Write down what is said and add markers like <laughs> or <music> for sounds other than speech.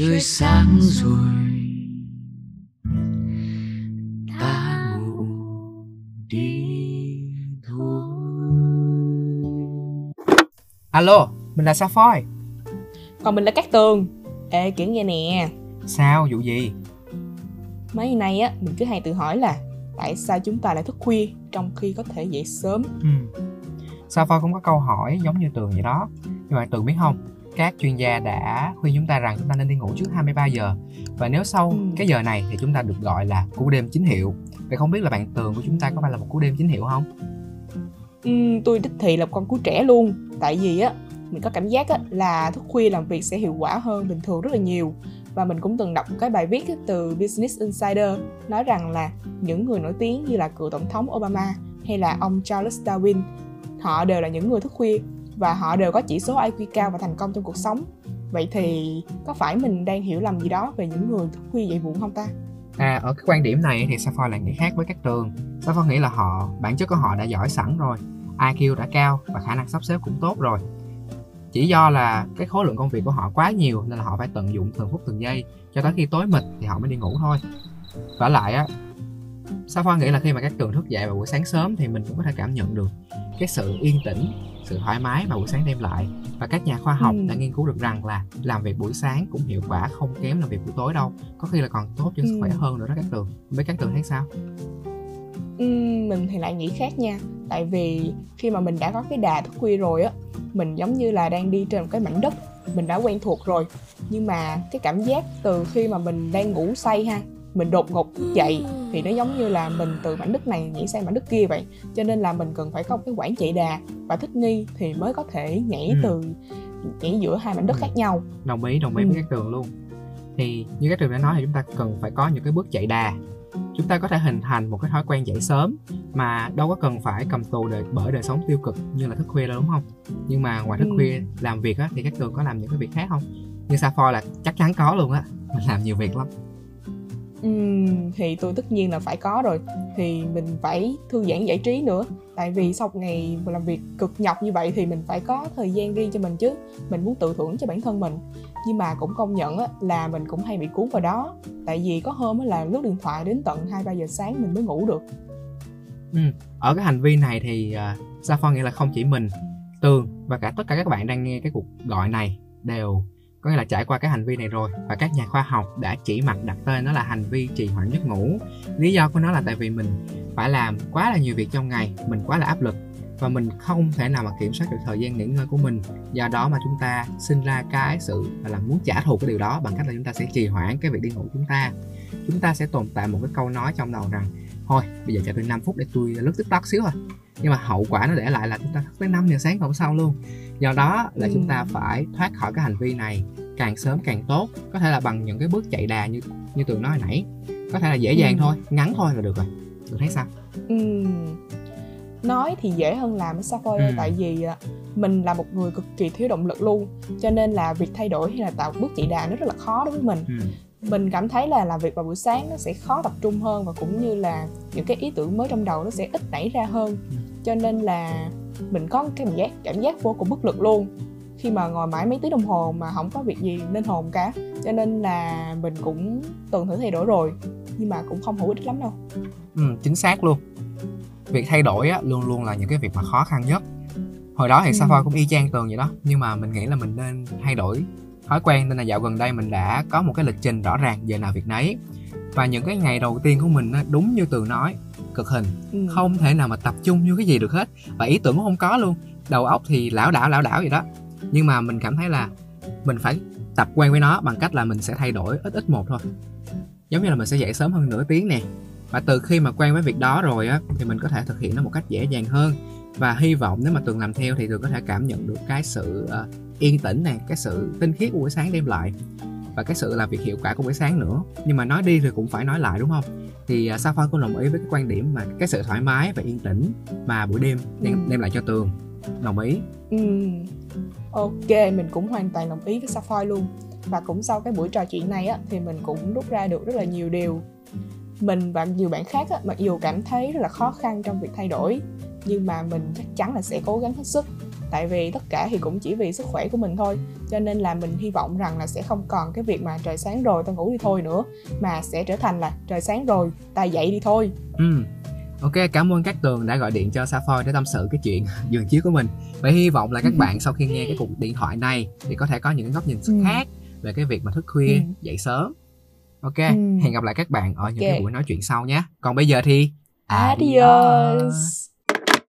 trời sáng rồi. Ta ngủ đi thôi. Alo, mình là Safoy. Còn mình là Cát Tường. Ê kiểu nghe nè. Sao, vụ gì? mấy ngày nay á mình cứ hay tự hỏi là tại sao chúng ta lại thức khuya trong khi có thể dậy sớm? Ừ. Safoy cũng có câu hỏi giống như Tường vậy đó. Nhưng mà Tường biết không các chuyên gia đã khuyên chúng ta rằng chúng ta nên đi ngủ trước 23 giờ. Và nếu sau Ừ. cái giờ này thì chúng ta được gọi là cú đêm chính hiệu. Vậy không biết là bạn Tường của chúng ta có phải là một cú đêm chính hiệu không? Ừm, tôi đích thị là con cú trẻ luôn. Tại vì á mình có cảm giác á, là thức khuya làm việc sẽ hiệu quả hơn bình thường rất là nhiều. Và mình cũng từng đọc một cái bài viết á, từ Business Insider nói rằng là những người nổi tiếng như là cựu tổng thống Obama hay là ông Charles Darwin họ đều là những người thức khuya và họ đều có chỉ số IQ cao và thành công trong cuộc sống. Vậy thì có phải mình đang hiểu lầm gì đó về những người thức khuya dậy muộn không ta? À, ở cái quan điểm này thì Sapphire lại nghĩ khác với các trường. Sapphire nghĩ là họ, bản chất của họ đã giỏi sẵn rồi IQ đã cao và khả năng sắp xếp cũng tốt rồi. Chỉ do là cái khối lượng công việc của họ quá nhiều nên là họ phải tận dụng từng phút từng giây cho tới khi tối mịt thì họ mới đi ngủ thôi. Và lại á Safa nghĩ là khi mà các tường thức dậy vào buổi sáng sớm thì mình cũng có thể cảm nhận được cái sự yên tĩnh sự thoải mái mà buổi sáng đem lại? Và các nhà khoa học Ừ. đã nghiên cứu được rằng là làm việc buổi sáng cũng hiệu quả không kém làm việc buổi tối đâu. Có khi là còn tốt cho sức Ừ. khỏe hơn nữa đó các tường biết các tường thấy sao? Ừm, mình thì lại nghĩ khác nha. Tại vì khi mà mình đã có cái đà thức khuya rồi á mình giống như là đang đi trên một cái mảnh đất mình đã quen thuộc rồi. Nhưng mà cái cảm giác từ khi mà mình đang ngủ say ha mình đột ngột dậy thì nó giống như là mình từ mảnh đất này nhảy sang mảnh đất kia vậy cho nên là mình cần phải có một cái quãng chạy đà và thích nghi thì mới có thể nhảy Ừ. từ nhảy giữa hai mảnh đất Ừ. khác nhau đồng ý đồng ý Ừ. với các tường luôn thì như các tường đã nói thì chúng ta cần phải có những cái bước chạy đà chúng ta có thể hình thành một cái thói quen dậy sớm mà đâu có cần phải cầm tù đời, bởi đời sống tiêu cực như là thức khuya đâu đúng không nhưng mà ngoài thức Ừ. khuya làm việc á thì các tường có làm những cái việc khác không như Safor là chắc chắn có luôn á mình làm nhiều việc lắm Ừm, thì tôi tất nhiên là phải có rồi. Thì mình phải thư giãn giải trí nữa. Tại vì sau ngày làm việc cực nhọc như vậy thì mình phải có thời gian riêng cho mình chứ. Mình muốn tự thưởng cho bản thân mình. Nhưng mà cũng công nhận á, là mình cũng hay bị cuốn vào đó. Tại vì có hôm á là lướt điện thoại đến tận 2 3 giờ sáng mình mới ngủ được. Ừ. ở cái hành vi này thì uh, Phong nghĩ là không chỉ mình Tường và cả tất cả các bạn đang nghe cái cuộc gọi này đều có nghĩa là trải qua cái hành vi này rồi và các nhà khoa học đã chỉ mặt đặt tên nó là hành vi trì hoãn giấc ngủ. Lý do của nó là tại vì mình phải làm quá là nhiều việc trong ngày, mình quá là áp lực và mình không thể nào mà kiểm soát được thời gian nghỉ ngơi của mình. Do đó mà chúng ta sinh ra cái sự là, muốn trả thù cái điều đó bằng cách là chúng ta sẽ trì hoãn cái việc đi ngủ chúng ta. Chúng ta sẽ tồn tại một cái câu nói trong đầu rằng thôi bây giờ cho tôi 5 phút để tôi lướt tiktok xíu thôi nhưng mà hậu quả nó để lại là chúng ta thức tới 5 giờ sáng hôm sau luôn. Do đó là Ừ. chúng ta phải thoát khỏi cái hành vi này càng sớm càng tốt. Có thể là bằng những cái bước chạy đà như như tường nói hồi nãy. Có thể là dễ dàng Ừ. thôi ngắn thôi là được rồi. Tường thấy sao? Ừm, nói thì dễ hơn làm Safari Ừ. tại vì à, mình là một người cực kỳ thiếu động lực luôn. Cho nên là việc thay đổi hay là tạo bước chạy đà nó rất là khó đối với mình. Ừ. mình cảm thấy là làm việc vào buổi sáng nó sẽ khó tập trung hơn và cũng như là những cái ý tưởng mới trong đầu nó sẽ ít nảy ra hơn. Cho nên là mình có cái cảm giác cảm giác vô cùng bất lực luôn. Khi mà ngồi mãi mấy tiếng đồng hồ mà không có việc gì nên hồn cả. Cho nên là mình cũng từng thử thay đổi rồi nhưng mà cũng không hữu ích lắm đâu. Ừ, chính xác luôn. Việc thay đổi á, luôn luôn là những cái việc mà khó khăn nhất. Hồi đó thì Ừ. Safa cũng y chang tường vậy đó nhưng mà mình nghĩ là mình nên thay đổi thói quen nên là dạo gần đây mình đã có một cái lịch trình rõ ràng giờ nào việc nấy. Và những cái ngày đầu tiên của mình đúng như tường nói cực hình ừ. không thể nào mà tập trung vô cái gì được hết. Và ý tưởng cũng không có luôn đầu óc thì lão đảo lão đảo vậy đó. Nhưng mà mình cảm thấy là mình phải tập quen với nó bằng cách là mình sẽ thay đổi ít ít một thôi. Giống như là mình sẽ dậy sớm hơn nửa tiếng nè. Và từ khi mà quen với việc đó rồi á thì mình có thể thực hiện nó một cách dễ dàng hơn. Và hy vọng nếu mà tường làm theo thì tường có thể cảm nhận được cái sự ờ, yên tĩnh này cái sự tinh khiết của buổi sáng đem lại và cái sự làm việc hiệu quả của buổi sáng nữa. Nhưng mà nói đi thì cũng phải nói lại đúng không? Thì uh, Safa cũng đồng ý với cái quan điểm mà cái sự thoải mái và yên tĩnh mà buổi đêm đem, Ừ. đem lại cho tường. Đồng ý. Ừ. Ok, mình cũng hoàn toàn đồng ý với Sapphire luôn. Và cũng sau cái buổi trò chuyện này á Thì mình cũng rút ra được rất là nhiều điều. Mình và nhiều bạn khác á Mặc dù cảm thấy rất là khó khăn trong việc thay đổi Nhưng mà mình chắc chắn là sẽ cố gắng hết sức tại vì tất cả thì cũng chỉ vì sức khỏe của mình thôi cho nên là mình hy vọng rằng là sẽ không còn cái việc mà trời sáng rồi tao ngủ đi thôi nữa mà sẽ trở thành là trời sáng rồi ta dậy đi thôi Ừ. Ok, cảm ơn các tường đã gọi điện cho Safoy để tâm sự cái chuyện <laughs> giường chiếu của mình. Và hy vọng là các bạn sau khi nghe cái cuộc điện thoại này thì có thể có những góc nhìn Ừ. khác về cái việc mà thức khuya, Ừ. dậy sớm. Ok, Ừ. hẹn gặp lại các bạn ở những Ok. cái buổi nói chuyện sau nhé. Còn bây giờ thì adios